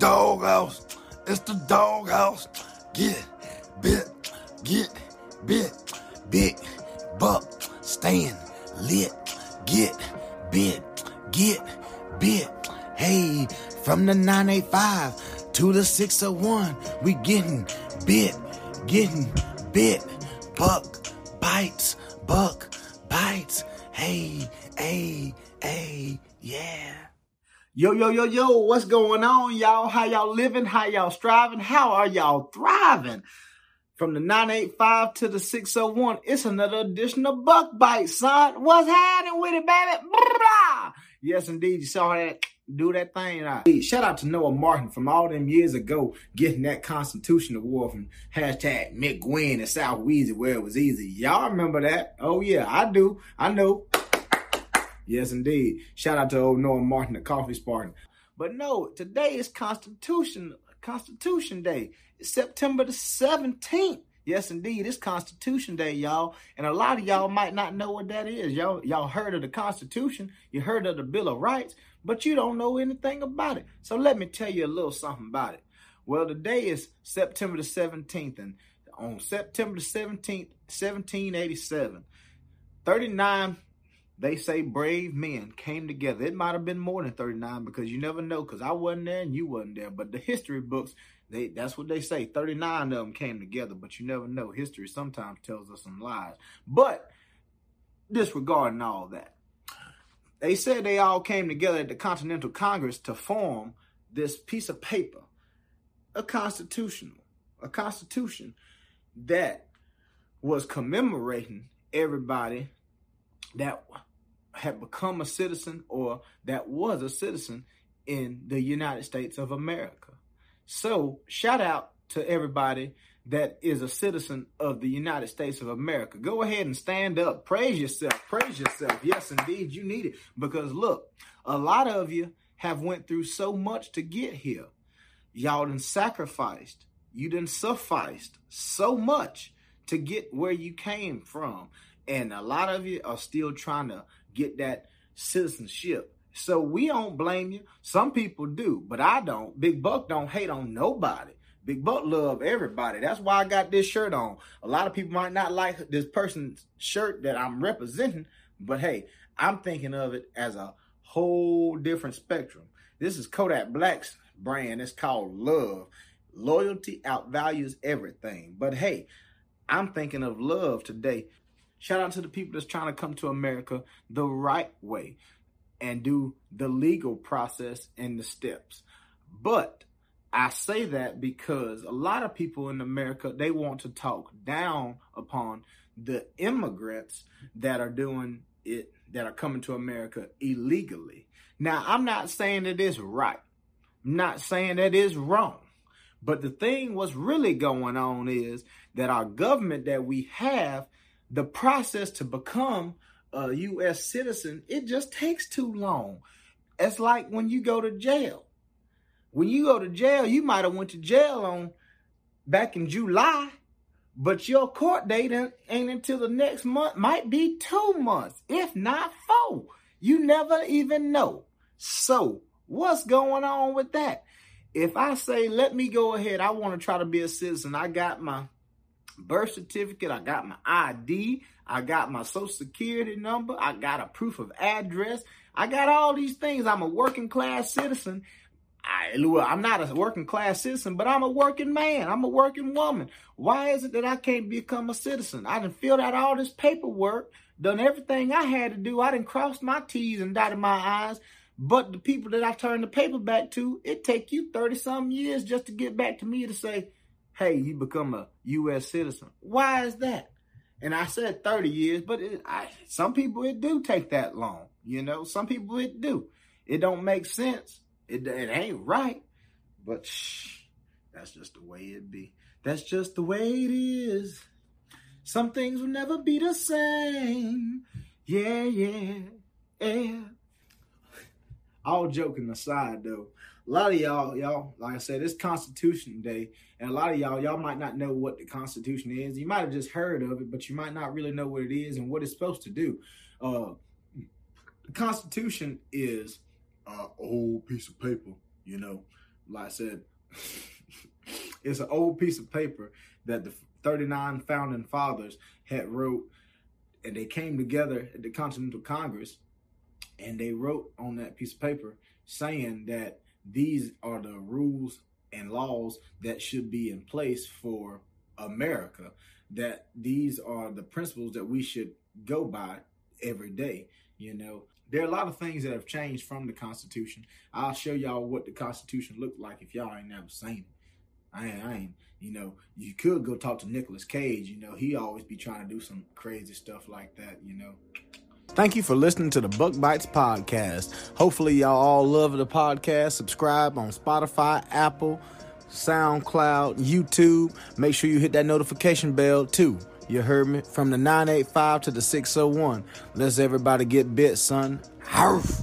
doghouse. It's the doghouse. Get bit, get bit, big buck, stand lit, get bit, get bit. Hey, from the 985 to the 601, we getting bit, getting bit. Buck bites, buck bites. Hey, hey. Yo, yo, yo, yo, what's going on, y'all? How y'all living? How y'all striving? How are y'all thriving? From the 985 to the 601, it's another edition of Buck Bite, son. What's happening with it, baby? Blah! Yes, indeed. You saw that do that thing. Right. Shout out to Noah Martin from all them years ago getting that Constitution Award from hashtag McGuinn and South Weezy where it was easy. Y'all remember that? Oh yeah, I do. I know. Yes, indeed. Shout out to old Noah Martin, the coffee Spartan. But no, today is Constitution Constitution Day. It's September the 17th. Yes, indeed, it's Constitution Day, y'all. And a lot of y'all might not know what that is. Y'all, y'all heard of the Constitution, you heard of the Bill of Rights, but you don't know anything about it. So let me tell you a little something about it. Well, today is September the 17th, and on September the 17th, 1787, 39 they say brave men came together. It might have been more than 39 because you never know because I wasn't there and you wasn't there. But the history books, they that's what they say. 39 of them came together, but you never know. History sometimes tells us some lies. But disregarding all that, they said they all came together at the Continental Congress to form this piece of paper, a constitutional, a constitution that was commemorating everybody that had become a citizen or that was a citizen in the United States of America. So, shout out to everybody that is a citizen of the United States of America. Go ahead and stand up. Praise yourself. Praise yourself. Yes, indeed, you need it. Because look, a lot of you have went through so much to get here. Y'all done sacrificed. You done sufficed so much to get where you came from. And a lot of you are still trying to get that citizenship. So we don't blame you. Some people do, but I don't. Big Buck don't hate on nobody. Big Buck love everybody. That's why I got this shirt on. A lot of people might not like this person's shirt that I'm representing, but hey, I'm thinking of it as a whole different spectrum. This is Kodak Black's brand. It's called Love. Loyalty outvalues everything. But hey, I'm thinking of love today Shout out to the people that's trying to come to America the right way and do the legal process and the steps. But I say that because a lot of people in America they want to talk down upon the immigrants that are doing it that are coming to America illegally. Now, I'm not saying that it's right. I'm not saying that it's wrong. But the thing what's really going on is that our government that we have the process to become a U.S. citizen, it just takes too long. It's like when you go to jail. When you go to jail, you might have went to jail on back in July, but your court date ain't until the next month. Might be two months, if not four. You never even know. So what's going on with that? If I say, let me go ahead, I want to try to be a citizen. I got my birth certificate, I got my ID, I got my social security number, I got a proof of address, I got all these things. I'm a working class citizen. I, I'm not a working class citizen, but I'm a working man. I'm a working woman. Why is it that I can't become a citizen? I done filled out all this paperwork, done everything I had to do. I done crossed my T's and dotted my I's. But the people that I turned the paper back to, it take you 30 some years just to get back to me to say, hey, you become a U.S. citizen. Why is that? And I said 30 years, but it, I, some people it do take that long. You know, some people it do. It don't make sense. It, it ain't right. But shh, that's just the way it be. That's just the way it is. Some things will never be the same. Yeah, yeah, yeah. All joking aside, though, a lot of y'all, y'all, like I said, it's Constitution Day, and a lot of y'all, y'all might not know what the Constitution is. You might have just heard of it, but you might not really know what it is and what it's supposed to do. Uh, the Constitution is an old piece of paper, you know. Like I said, it's an old piece of paper that the 39 founding fathers had wrote, and they came together at the Continental Congress, and they wrote on that piece of paper saying that these are the rules and laws that should be in place for America. That these are the principles that we should go by every day. You know, there are a lot of things that have changed from the Constitution. I'll show y'all what the Constitution looked like if y'all ain't never seen it. I ain't, I ain't, you know, you could go talk to Nicolas Cage. You know, he always be trying to do some crazy stuff like that. You know. Thank you for listening to the Buck Bites podcast. Hopefully, y'all all love the podcast. Subscribe on Spotify, Apple, SoundCloud, YouTube. Make sure you hit that notification bell too. You heard me? From the 985 to the 601. Let's everybody get bit, son. Harf.